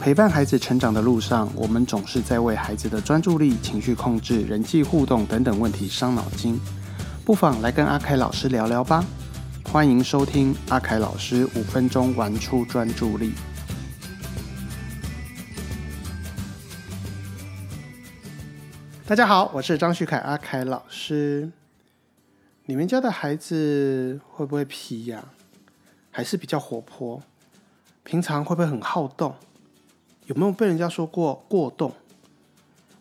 陪伴孩子成长的路上，我们总是在为孩子的专注力、情绪控制、人际互动等等问题伤脑筋。不妨来跟阿凯老师聊聊吧。欢迎收听阿凯老师五分钟玩出专注力。大家好，我是张旭凯阿凯老师。你们家的孩子会不会皮呀？还是比较活泼？平常会不会很好动？有没有被人家说过过动？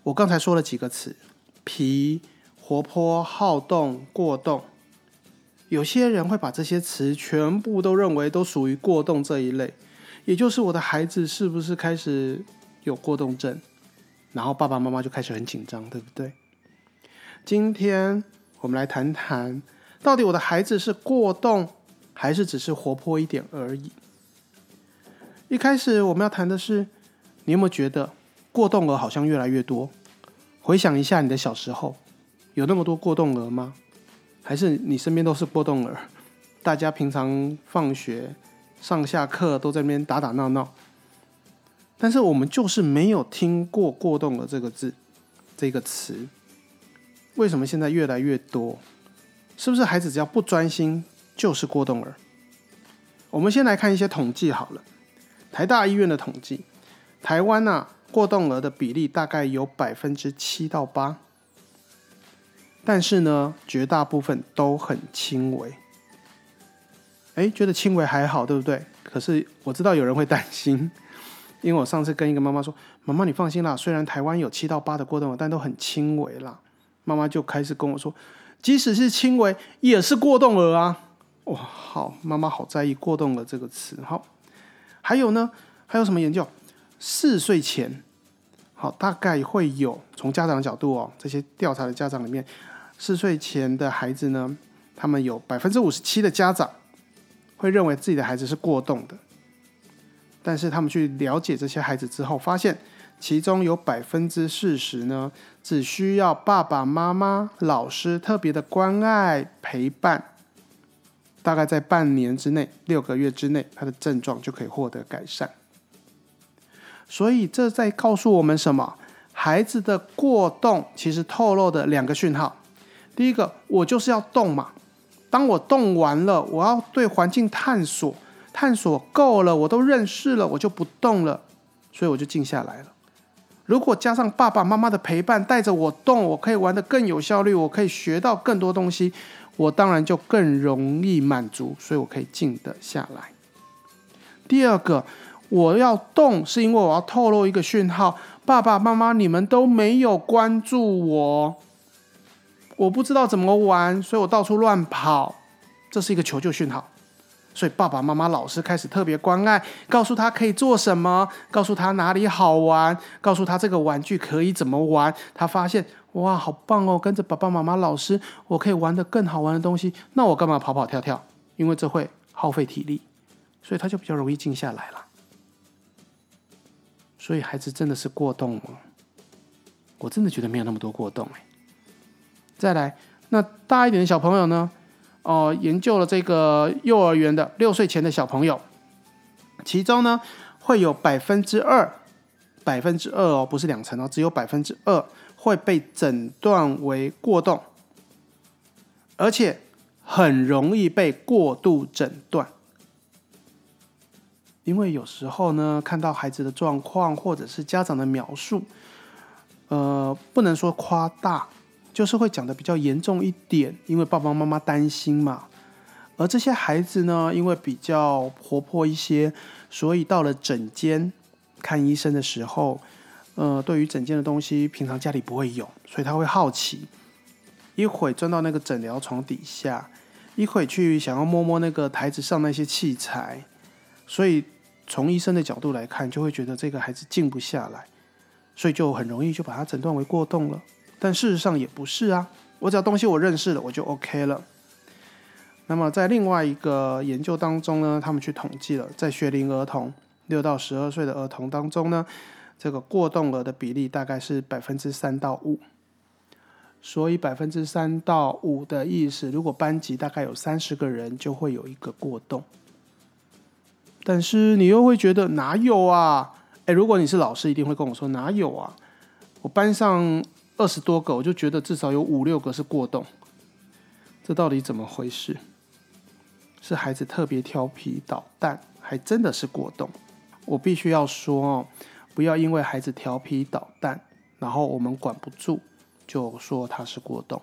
我刚才说了几个词：皮、活泼、好动、过动。有些人会把这些词全部都认为都属于过动这一类，也就是我的孩子是不是开始有过动症？然后爸爸妈妈就开始很紧张，对不对？今天我们来谈谈，到底我的孩子是过动，还是只是活泼一点而已？一开始我们要谈的是。你有没有觉得过动儿好像越来越多？回想一下你的小时候，有那么多过动儿吗？还是你身边都是过动儿？大家平常放学、上下课都在那边打打闹闹，但是我们就是没有听过“过动儿”这个字、这个词。为什么现在越来越多？是不是孩子只要不专心就是过动儿？我们先来看一些统计好了，台大医院的统计。台湾呐，过动儿的比例大概有百分之七到八，但是呢，绝大部分都很轻微。哎，觉得轻微还好，对不对？可是我知道有人会担心，因为我上次跟一个妈妈说：“妈妈，你放心啦，虽然台湾有七到八的过动儿，但都很轻微啦。”妈妈就开始跟我说：“即使是轻微，也是过动儿啊！”哇，好，妈妈好在意“过动儿”这个词。好，还有呢？还有什么研究？四岁前，好，大概会有从家长的角度哦，这些调查的家长里面，四岁前的孩子呢，他们有百分之五十七的家长会认为自己的孩子是过动的，但是他们去了解这些孩子之后，发现其中有百分之四十呢，只需要爸爸妈妈、老师特别的关爱陪伴，大概在半年之内、六个月之内，他的症状就可以获得改善。所以这在告诉我们什么？孩子的过动其实透露的两个讯号。第一个，我就是要动嘛。当我动完了，我要对环境探索，探索够了，我都认识了，我就不动了，所以我就静下来了。如果加上爸爸妈妈的陪伴，带着我动，我可以玩得更有效率，我可以学到更多东西，我当然就更容易满足，所以我可以静得下来。第二个。我要动，是因为我要透露一个讯号：爸爸妈妈，你们都没有关注我，我不知道怎么玩，所以我到处乱跑，这是一个求救讯号。所以爸爸妈妈、老师开始特别关爱，告诉他可以做什么，告诉他哪里好玩，告诉他这个玩具可以怎么玩。他发现哇，好棒哦！跟着爸爸妈妈、老师，我可以玩的更好玩的东西。那我干嘛跑跑跳跳？因为这会耗费体力，所以他就比较容易静下来了。所以孩子真的是过动吗？我真的觉得没有那么多过动哎。再来，那大一点的小朋友呢？哦，研究了这个幼儿园的六岁前的小朋友，其中呢会有百分之二，百分之二哦，不是两成哦，只有百分之二会被诊断为过动，而且很容易被过度诊断。因为有时候呢，看到孩子的状况，或者是家长的描述，呃，不能说夸大，就是会讲的比较严重一点。因为爸爸妈妈担心嘛，而这些孩子呢，因为比较活泼一些，所以到了诊间看医生的时候，呃，对于诊间的东西，平常家里不会有，所以他会好奇，一会钻到那个诊疗床底下，一会去想要摸摸那个台子上那些器材，所以。从医生的角度来看，就会觉得这个孩子静不下来，所以就很容易就把他诊断为过动了。但事实上也不是啊，我只要东西我认识了，我就 OK 了。那么在另外一个研究当中呢，他们去统计了，在学龄儿童六到十二岁的儿童当中呢，这个过动儿的比例大概是百分之三到五。所以百分之三到五的意思，如果班级大概有三十个人，就会有一个过动。但是你又会觉得哪有啊？哎，如果你是老师，一定会跟我说哪有啊？我班上二十多个，我就觉得至少有五六个是过动。这到底怎么回事？是孩子特别调皮捣蛋，还真的是过动？我必须要说哦，不要因为孩子调皮捣蛋，然后我们管不住，就说他是过动。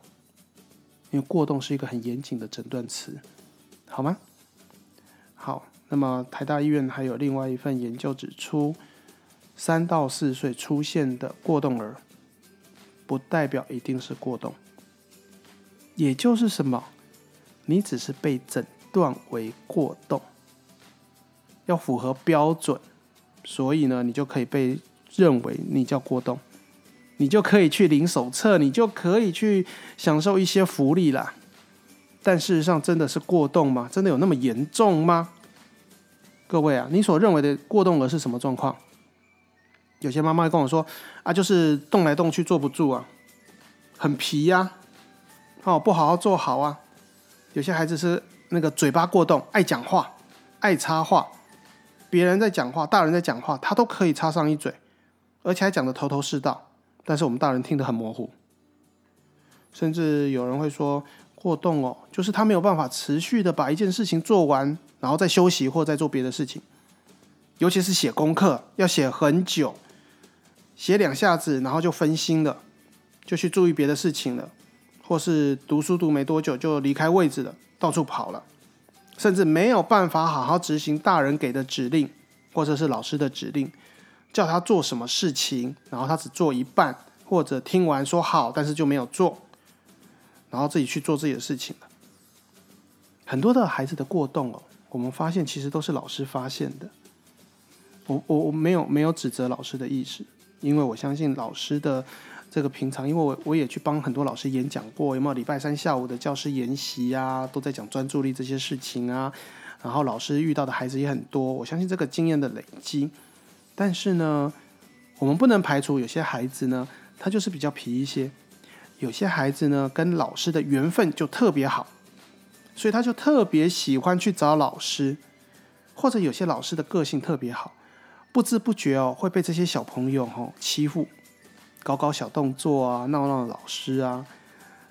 因为过动是一个很严谨的诊断词，好吗？好，那么台大医院还有另外一份研究指出，三到四岁出现的过动儿，不代表一定是过动。也就是什么？你只是被诊断为过动，要符合标准，所以呢，你就可以被认为你叫过动，你就可以去领手册，你就可以去享受一些福利啦。但事实上，真的是过动吗？真的有那么严重吗？各位啊，你所认为的过动儿是什么状况？有些妈妈跟我说啊，就是动来动去坐不住啊，很皮呀。哦，不好好做好啊！有些孩子是那个嘴巴过动，爱讲话，爱插话。别人在讲话，大人在讲话，他都可以插上一嘴，而且还讲的头头是道。但是我们大人听得很模糊，甚至有人会说过动哦，就是他没有办法持续的把一件事情做完，然后再休息或再做别的事情。尤其是写功课，要写很久，写两下子，然后就分心了，就去注意别的事情了。或是读书读没多久就离开位置了，到处跑了，甚至没有办法好好执行大人给的指令，或者是老师的指令，叫他做什么事情，然后他只做一半，或者听完说好，但是就没有做，然后自己去做自己的事情了。很多的孩子的过动哦，我们发现其实都是老师发现的。我我我没有没有指责老师的意思，因为我相信老师的。这个平常，因为我我也去帮很多老师演讲过，有没有礼拜三下午的教师研习啊？都在讲专注力这些事情啊。然后老师遇到的孩子也很多，我相信这个经验的累积。但是呢，我们不能排除有些孩子呢，他就是比较皮一些；有些孩子呢，跟老师的缘分就特别好，所以他就特别喜欢去找老师，或者有些老师的个性特别好，不知不觉哦会被这些小朋友哦欺负。搞搞小动作啊，闹闹老师啊，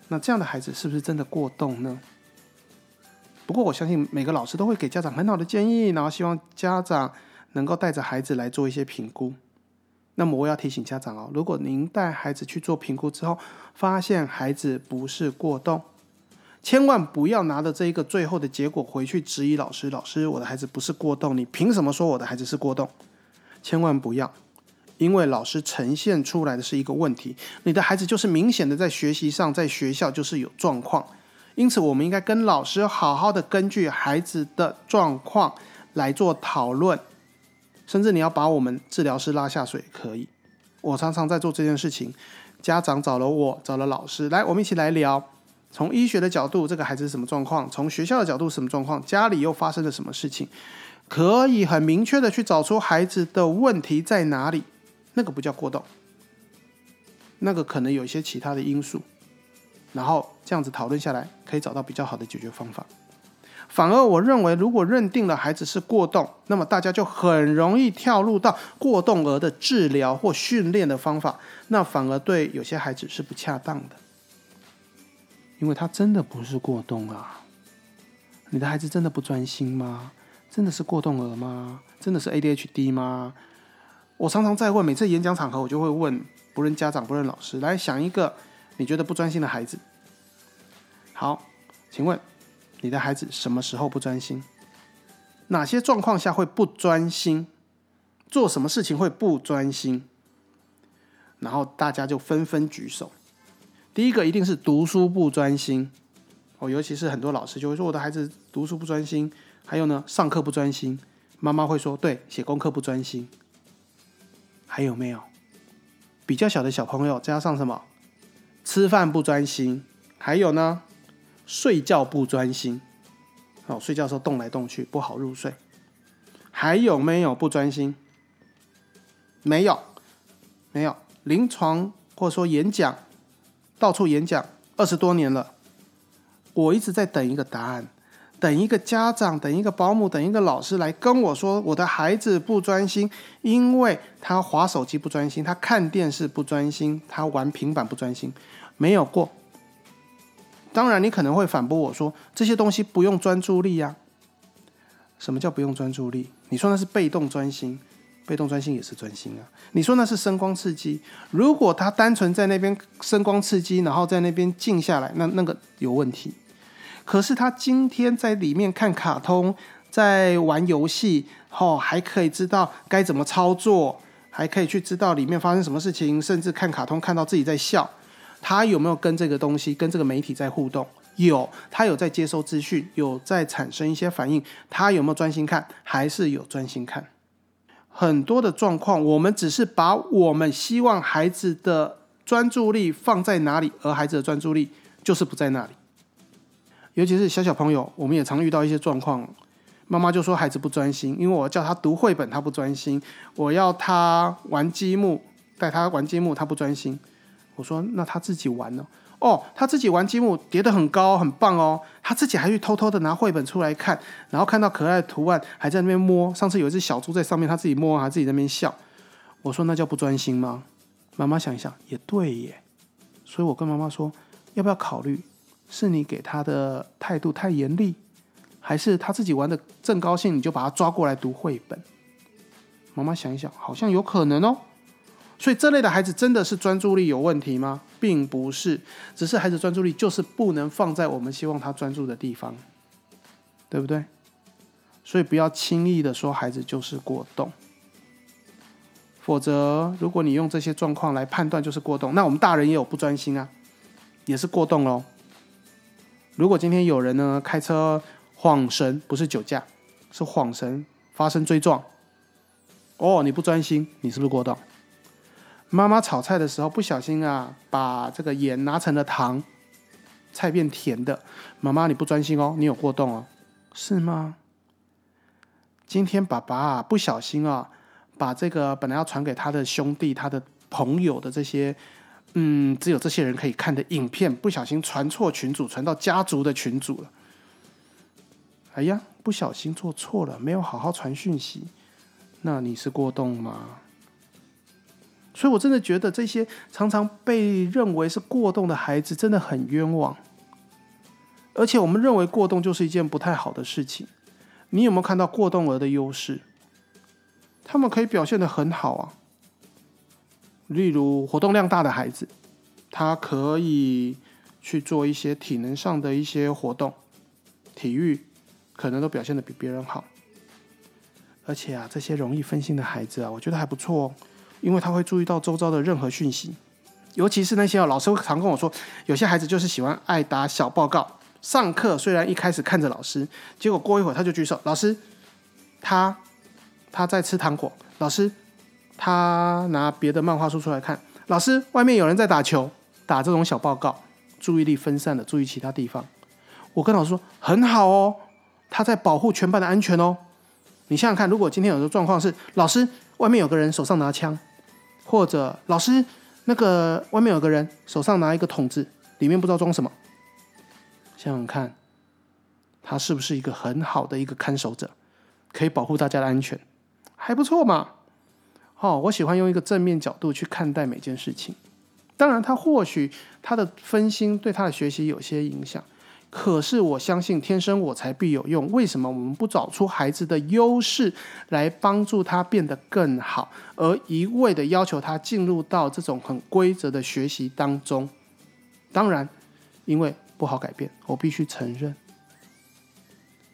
那这样的孩子是不是真的过动呢？不过我相信每个老师都会给家长很好的建议，然后希望家长能够带着孩子来做一些评估。那么我要提醒家长哦，如果您带孩子去做评估之后，发现孩子不是过动，千万不要拿着这一个最后的结果回去质疑老师。老师，我的孩子不是过动，你凭什么说我的孩子是过动？千万不要。因为老师呈现出来的是一个问题，你的孩子就是明显的在学习上，在学校就是有状况，因此我们应该跟老师好好的根据孩子的状况来做讨论，甚至你要把我们治疗师拉下水可以。我常常在做这件事情，家长找了我，找了老师来，我们一起来聊，从医学的角度，这个孩子是什么状况？从学校的角度什么状况？家里又发生了什么事情？可以很明确的去找出孩子的问题在哪里。那个不叫过动，那个可能有一些其他的因素，然后这样子讨论下来，可以找到比较好的解决方法。反而我认为，如果认定了孩子是过动，那么大家就很容易跳入到过动儿的治疗或训练的方法，那反而对有些孩子是不恰当的，因为他真的不是过动啊。你的孩子真的不专心吗？真的是过动儿吗？真的是 ADHD 吗？我常常在问，每次演讲场合，我就会问，不论家长，不论老师，来想一个你觉得不专心的孩子。好，请问你的孩子什么时候不专心？哪些状况下会不专心？做什么事情会不专心？然后大家就纷纷举手。第一个一定是读书不专心哦，尤其是很多老师就会说我的孩子读书不专心，还有呢，上课不专心。妈妈会说，对，写功课不专心。还有没有比较小的小朋友加上什么？吃饭不专心，还有呢，睡觉不专心。哦，睡觉的时候动来动去不好入睡。还有没有不专心？没有，没有。临床或者说演讲，到处演讲二十多年了，我一直在等一个答案。等一个家长、等一个保姆、等一个老师来跟我说，我的孩子不专心，因为他划手机不专心，他看电视不专心，他玩平板不专心，没有过。当然，你可能会反驳我说，这些东西不用专注力呀。什么叫不用专注力？你说那是被动专心，被动专心也是专心啊。你说那是声光刺激，如果他单纯在那边声光刺激，然后在那边静下来，那那个有问题。可是他今天在里面看卡通，在玩游戏，哦，还可以知道该怎么操作，还可以去知道里面发生什么事情，甚至看卡通看到自己在笑。他有没有跟这个东西、跟这个媒体在互动？有，他有在接收资讯，有在产生一些反应。他有没有专心看？还是有专心看？很多的状况，我们只是把我们希望孩子的专注力放在哪里，而孩子的专注力就是不在那里。尤其是小小朋友，我们也常遇到一些状况，妈妈就说孩子不专心，因为我叫他读绘本，他不专心；我要他玩积木，带他玩积木，他不专心。我说那他自己玩呢？哦他自己玩积木叠得很高，很棒哦。他自己还去偷偷的拿绘本出来看，然后看到可爱的图案，还在那边摸。上次有一只小猪在上面，他自己摸，还自己在那边笑。我说那叫不专心吗？妈妈想一想，也对耶。所以我跟妈妈说，要不要考虑，是你给他的态度太严厉，还是他自己玩的正高兴，你就把他抓过来读绘本？妈妈想一想，好像有可能哦。所以这类的孩子真的是专注力有问题吗？并不是，只是孩子专注力就是不能放在我们希望他专注的地方，对不对？所以不要轻易的说孩子就是过动，否则如果你用这些状况来判断就是过动，那我们大人也有不专心啊，也是过动喽。如果今天有人呢开车晃神，不是酒驾，是晃神发生追撞，哦，你不专心，你是不是过动？妈妈炒菜的时候不小心啊，把这个盐拿成了糖，菜变甜的。妈妈你不专心哦，你有过动哦，是吗？今天爸爸不小心啊，把这个本来要传给他的兄弟、他的朋友的这些，嗯，只有这些人可以看的影片，不小心传错群组，传到家族的群组了。哎呀，不小心做错了，没有好好传讯息，那你是过动吗？所以，我真的觉得这些常常被认为是过动的孩子真的很冤枉。而且，我们认为过动就是一件不太好的事情。你有没有看到过动儿的优势？他们可以表现的很好啊。例如，活动量大的孩子，他可以去做一些体能上的一些活动，体育可能都表现的比别人好。而且啊，这些容易分心的孩子啊，我觉得还不错哦。因为他会注意到周遭的任何讯息，尤其是那些老师会常跟我说，有些孩子就是喜欢爱打小报告。上课虽然一开始看着老师，结果过一会儿他就举手，老师他他在吃糖果，老师他拿别的漫画书出来看，老师外面有人在打球，打这种小报告，注意力分散了，注意其他地方。我跟老师说很好哦，他在保护全班的安全哦。你想想看，如果今天有个状况是老师外面有个人手上拿枪。或者老师，那个外面有个人手上拿一个桶子，里面不知道装什么。想想看，他是不是一个很好的一个看守者，可以保护大家的安全，还不错嘛。哦，我喜欢用一个正面角度去看待每件事情。当然，他或许他的分心对他的学习有些影响。可是我相信天生我材必有用。为什么我们不找出孩子的优势来帮助他变得更好，而一味的要求他进入到这种很规则的学习当中？当然，因为不好改变，我必须承认。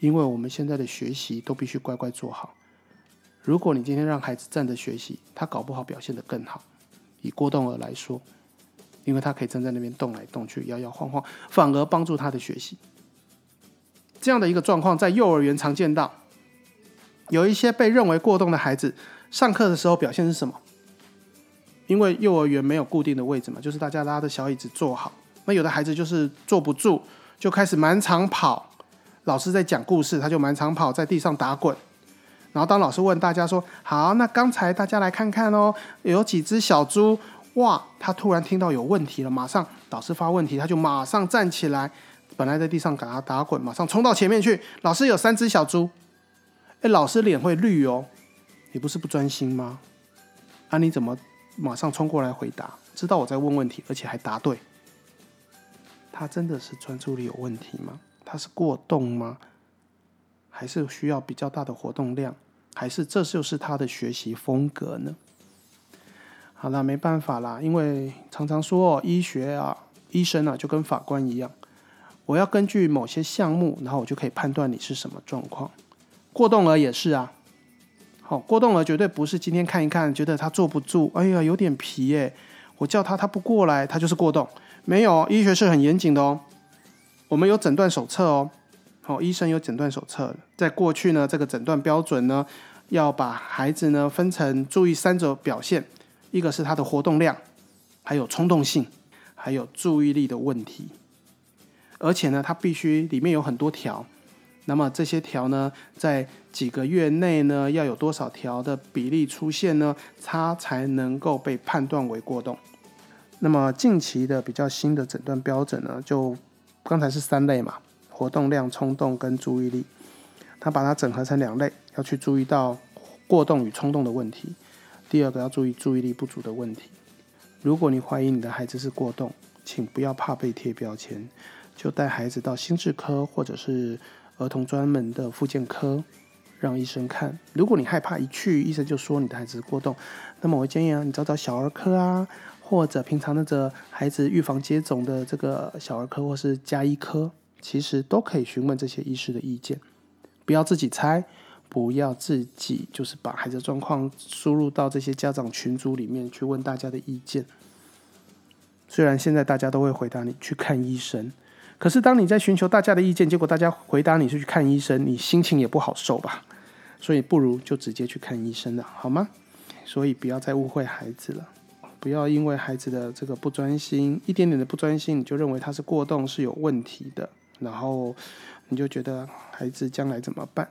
因为我们现在的学习都必须乖乖做好。如果你今天让孩子站着学习，他搞不好表现得更好。以郭栋儿来说。因为他可以站在那边动来动去、摇摇晃晃，反而帮助他的学习。这样的一个状况在幼儿园常见到。有一些被认为过动的孩子，上课的时候表现是什么？因为幼儿园没有固定的位置嘛，就是大家拉着小椅子坐好。那有的孩子就是坐不住，就开始满场跑。老师在讲故事，他就满场跑，在地上打滚。然后当老师问大家说：“好，那刚才大家来看看哦，有几只小猪。”哇！他突然听到有问题了，马上导师发问题，他就马上站起来，本来在地上给他打滚，马上冲到前面去。老师有三只小猪，哎，老师脸会绿哦。你不是不专心吗？啊，你怎么马上冲过来回答？知道我在问问题，而且还答对。他真的是专注力有问题吗？他是过动吗？还是需要比较大的活动量？还是这就是他的学习风格呢？好了，没办法啦，因为常常说医学啊，医生啊就跟法官一样，我要根据某些项目，然后我就可以判断你是什么状况。过动儿也是啊，好，过动儿绝对不是今天看一看觉得他坐不住，哎呀有点皮耶，我叫他他不过来，他就是过动。没有，医学是很严谨的哦，我们有诊断手册哦。好，医生有诊断手册。在过去呢，这个诊断标准呢，要把孩子呢分成注意三种表现，一个是他的活动量，还有冲动性，还有注意力的问题。而且呢，它必须里面有很多条。那么这些条呢，在几个月内呢，要有多少条的比例出现呢，它才能够被判断为过动。那么近期的比较新的诊断标准呢，就刚才是三类嘛。活动量、冲动跟注意力，它把它整合成两类，要去注意到过动与冲动的问题。第二个要注意注意力不足的问题。如果你怀疑你的孩子是过动，请不要怕被贴标签，就带孩子到心智科或者是儿童专门的复健科，让医生看。如果你害怕一去医生就说你的孩子是过动，那么我建议啊，你找找小儿科啊，或者平常那个孩子预防接种的这个小儿科或是加医科。其实都可以询问这些医师的意见，不要自己猜，不要自己就是把孩子状况输入到这些家长群组里面去问大家的意见。虽然现在大家都会回答你去看医生，可是当你在寻求大家的意见，结果大家回答你是去看医生，你心情也不好受吧？所以不如就直接去看医生了，好吗？所以不要再误会孩子了，不要因为孩子的这个不专心，一点点的不专心，你就认为他是过动是有问题的。然后你就觉得孩子将来怎么办？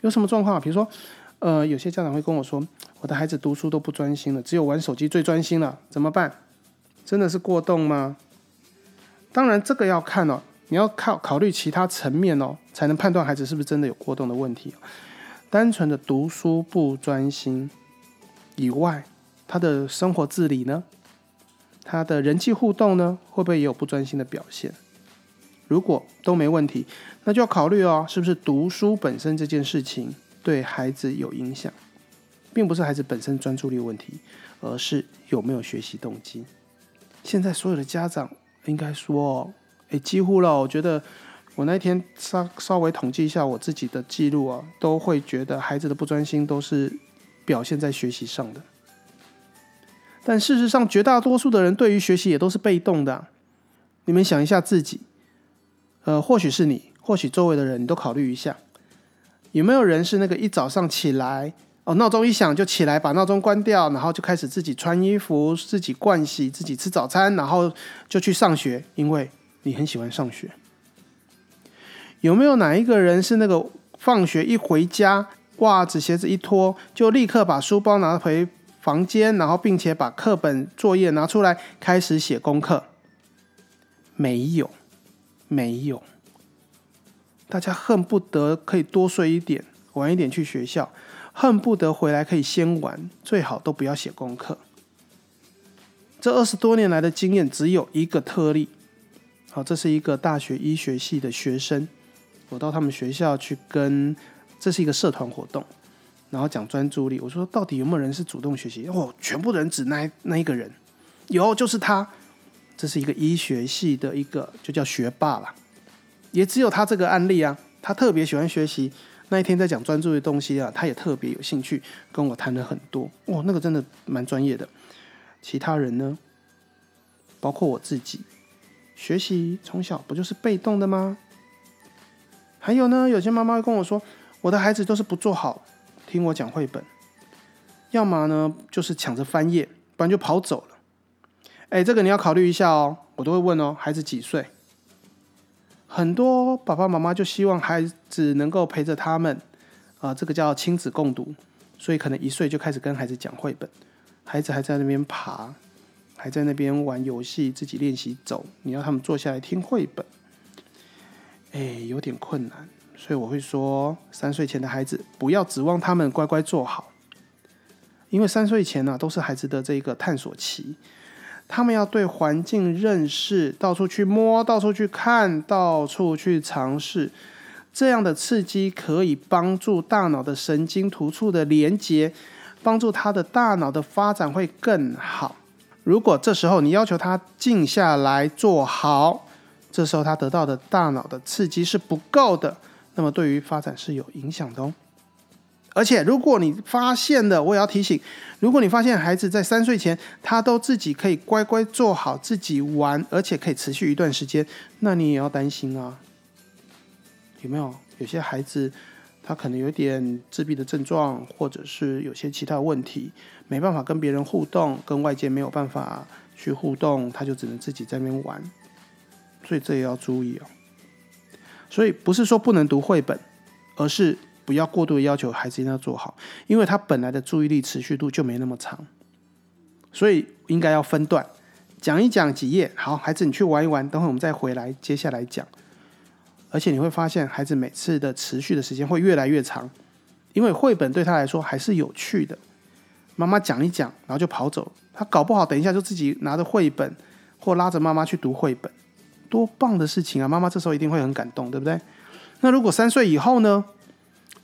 有什么状况？比如说，呃，有些家长会跟我说，我的孩子读书都不专心了，只有玩手机最专心了，怎么办？真的是过动吗？当然，这个要看哦，你要考考虑其他层面哦，才能判断孩子是不是真的有过动的问题。单纯的读书不专心以外，他的生活自理呢？他的人际互动呢？会不会也有不专心的表现？如果都没问题，那就要考虑哦，是不是读书本身这件事情对孩子有影响，并不是孩子本身专注力问题，而是有没有学习动机。现在所有的家长应该说，诶，几乎了。我觉得我那天稍稍微统计一下我自己的记录啊，都会觉得孩子的不专心都是表现在学习上的。但事实上，绝大多数的人对于学习也都是被动的。你们想一下自己。呃，或许是你，或许周围的人，你都考虑一下，有没有人是那个一早上起来，哦，闹钟一响就起来，把闹钟关掉，然后就开始自己穿衣服、自己盥洗、自己吃早餐，然后就去上学，因为你很喜欢上学。有没有哪一个人是那个放学一回家，袜子鞋子一脱，就立刻把书包拿回房间，然后并且把课本作业拿出来开始写功课？没有。没有，大家恨不得可以多睡一点，晚一点去学校，恨不得回来可以先玩，最好都不要写功课。这二十多年来的经验只有一个特例，好，这是一个大学医学系的学生，我到他们学校去跟，这是一个社团活动，然后讲专注力，我说到底有没有人是主动学习？哦，全部人只那那一个人，有就是他。这是一个医学系的一个，就叫学霸了，也只有他这个案例啊，他特别喜欢学习。那一天在讲专注的东西啊，他也特别有兴趣，跟我谈了很多。哇，那个真的蛮专业的。其他人呢，包括我自己，学习从小不就是被动的吗？还有呢，有些妈妈会跟我说，我的孩子都是不做好听我讲绘本，要么呢就是抢着翻页，不然就跑走了。哎，这个你要考虑一下哦。我都会问哦，孩子几岁？很多爸爸妈妈就希望孩子能够陪着他们，啊，这个叫亲子共读，所以可能一岁就开始跟孩子讲绘本，孩子还在那边爬，还在那边玩游戏，自己练习走。你要他们坐下来听绘本。哎，有点困难。所以我会说，三岁前的孩子不要指望他们乖乖坐好，因为三岁前呢都是孩子的这个探索期，他们要对环境认识，到处去摸，到处去看，到处去尝试。这样的刺激可以帮助大脑的神经突触的连接，帮助他的大脑的发展会更好。如果这时候你要求他静下来坐好，这时候他得到的大脑的刺激是不够的。那么对于发展是有影响的哦，而且如果你发现了，我也要提醒，如果你发现孩子在三岁前他都自己可以乖乖做好自己玩，而且可以持续一段时间，那你也要担心啊。有没有有些孩子他可能有点自闭的症状，或者是有些其他问题，没办法跟别人互动，跟外界没有办法去互动，他就只能自己在那边玩，所以这也要注意哦。所以不是说不能读绘本，而是不要过度的要求孩子一定要做好，因为他本来的注意力持续度就没那么长，所以应该要分段讲一讲几页。好，孩子你去玩一玩，等会我们再回来接下来讲。而且你会发现，孩子每次的持续的时间会越来越长，因为绘本对他来说还是有趣的。妈妈讲一讲，然后就跑走，他搞不好等一下就自己拿着绘本或拉着妈妈去读绘本。多棒的事情啊！妈妈这时候一定会很感动，对不对？那如果三岁以后呢？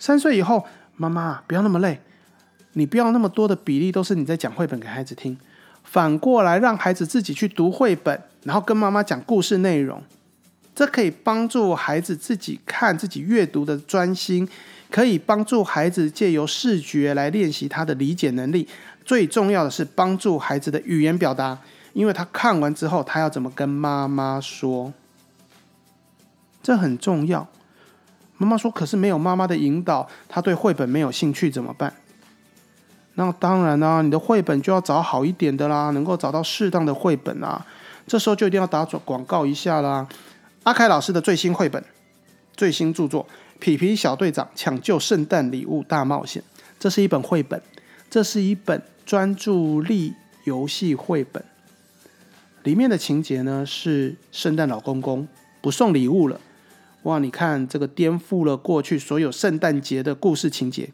三岁以后，妈妈不要那么累，你不要那么多的比例都是你在讲绘本给孩子听，反过来让孩子自己去读绘本，然后跟妈妈讲故事内容，这可以帮助孩子自己看自己阅读的专心，可以帮助孩子借由视觉来练习他的理解能力，最重要的是帮助孩子的语言表达。因为他看完之后，他要怎么跟妈妈说？这很重要。妈妈说：“可是没有妈妈的引导，他对绘本没有兴趣，怎么办？”那当然啦，你的绘本就要找好一点的啦，能够找到适当的绘本啊。这时候就一定要打广告一下啦。阿凯老师的最新绘本、最新著作《皮皮小队长抢救圣诞礼物大冒险》，这是一本绘本，这是一本专注力游戏绘本。里面的情节呢是圣诞老公公不送礼物了，哇！你看这个颠覆了过去所有圣诞节的故事情节，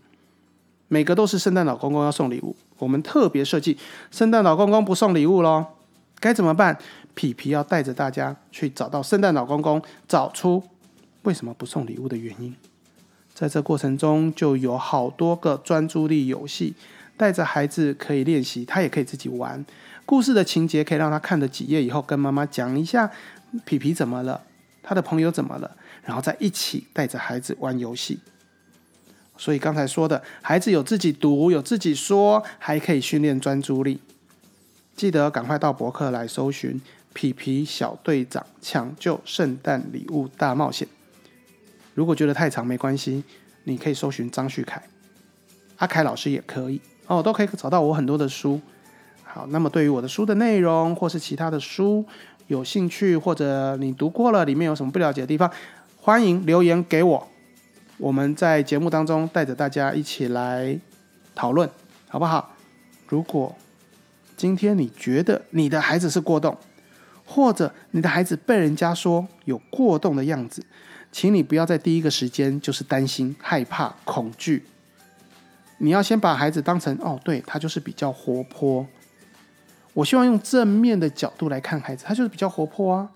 每个都是圣诞老公公要送礼物，我们特别设计圣诞老公公不送礼物喽，该怎么办？皮皮要带着大家去找到圣诞老公公，找出为什么不送礼物的原因。在这过程中就有好多个专注力游戏，带着孩子可以练习，他也可以自己玩。故事的情节可以让他看了几页以后，跟妈妈讲一下皮皮怎么了，他的朋友怎么了，然后再一起带着孩子玩游戏。所以刚才说的孩子有自己读，有自己说，还可以训练专注力。记得赶快到博客来搜寻《皮皮小队长抢救圣诞礼物大冒险》。如果觉得太长没关系，你可以搜寻张旭凯、阿凯老师也可以哦，都可以找到我很多的书。好，那么对于我的书的内容，或是其他的书有兴趣，或者你读过了，里面有什么不了解的地方，欢迎留言给我。我们在节目当中带着大家一起来讨论，好不好？如果今天你觉得你的孩子是过动，或者你的孩子被人家说有过动的样子，请你不要在第一个时间就是担心、害怕、恐惧。你要先把孩子当成哦，对他就是比较活泼。我希望用正面的角度来看孩子，他就是比较活泼啊。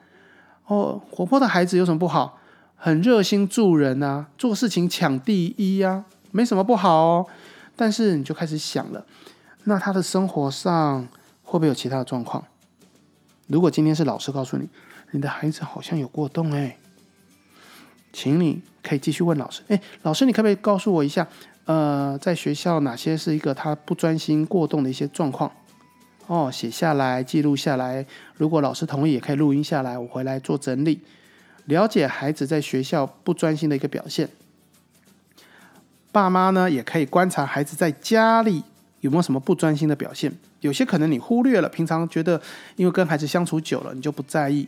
哦，活泼的孩子有什么不好？很热心助人啊，做事情抢第一呀，没什么不好哦。但是你就开始想了，那他的生活上会不会有其他的状况？如果今天是老师告诉你，你的孩子好像有过动哎，请你可以继续问老师。哎，老师，你可不可以告诉我一下，呃，在学校哪些是一个他不专心过动的一些状况？哦，写下来，记录下来。如果老师同意，也可以录音下来，我回来做整理，了解孩子在学校不专心的一个表现。爸妈呢，也可以观察孩子在家里有没有什么不专心的表现。有些可能你忽略了，平常觉得因为跟孩子相处久了，你就不在意。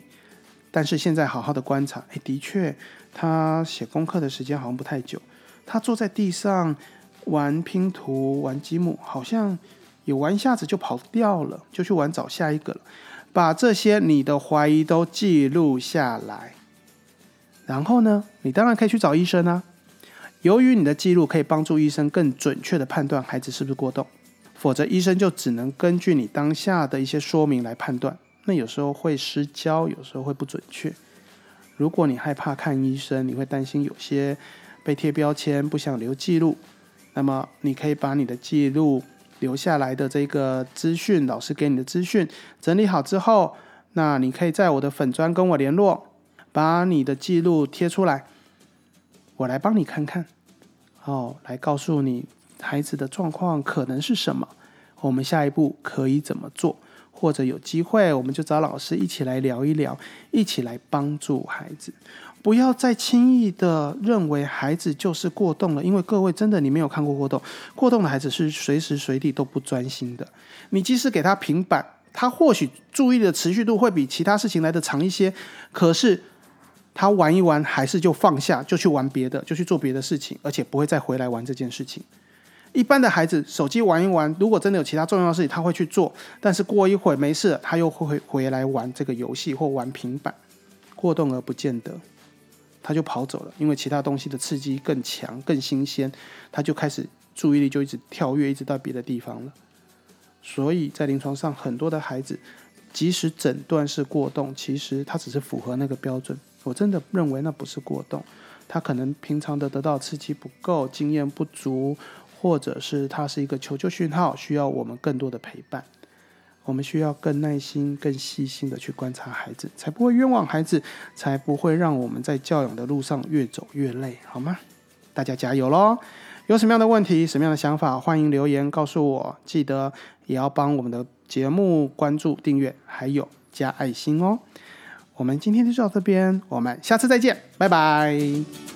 但是现在好好的观察，哎，的确，他写功课的时间好像不太久。他坐在地上玩拼图、玩积木，好像。有玩一下子就跑掉了，就去玩找下一个了。把这些你的怀疑都记录下来，然后呢，你当然可以去找医生啊。由于你的记录可以帮助医生更准确的判断孩子是不是过动，否则医生就只能根据你当下的一些说明来判断，那有时候会失焦，有时候会不准确。如果你害怕看医生，你会担心有些被贴标签，不想留记录，那么你可以把你的记录留下来的这个资讯，老师给你的资讯整理好之后，那你可以在我的粉砖跟我联络，把你的记录贴出来，我来帮你看看。哦，来告诉你孩子的状况可能是什么，我们下一步可以怎么做，或者有机会我们就找老师一起来聊一聊，一起来帮助孩子，不要再轻易的认为孩子就是过动了，因为各位真的你没有看过过动，过动的孩子是随时随地都不专心的，你即使给他平板，他或许注意的持续度会比其他事情来的长一些，可是。他玩一玩，还是就放下，就去玩别的，就去做别的事情，而且不会再回来玩这件事情。一般的孩子，手机玩一玩，如果真的有其他重要的事情，他会去做，但是过一会没事，他又会回来玩这个游戏或玩平板。过动而不见得，他就跑走了，因为其他东西的刺激更强、更新鲜，他就开始注意力就一直跳跃，一直到别的地方了。所以在临床上，很多的孩子，即使诊断是过动，其实他只是符合那个标准。我真的认为那不是过动，他可能平常的得到刺激不够，经验不足，或者是他是一个求救讯号，需要我们更多的陪伴。我们需要更耐心、更细心的去观察孩子，才不会冤枉孩子，才不会让我们在教养的路上越走越累，好吗？大家加油喽！有什么样的问题、什么样的想法，欢迎留言告诉我。记得也要帮我们的节目关注、订阅，还有加爱心哦。我们今天就到这边，我们下次再见，拜拜。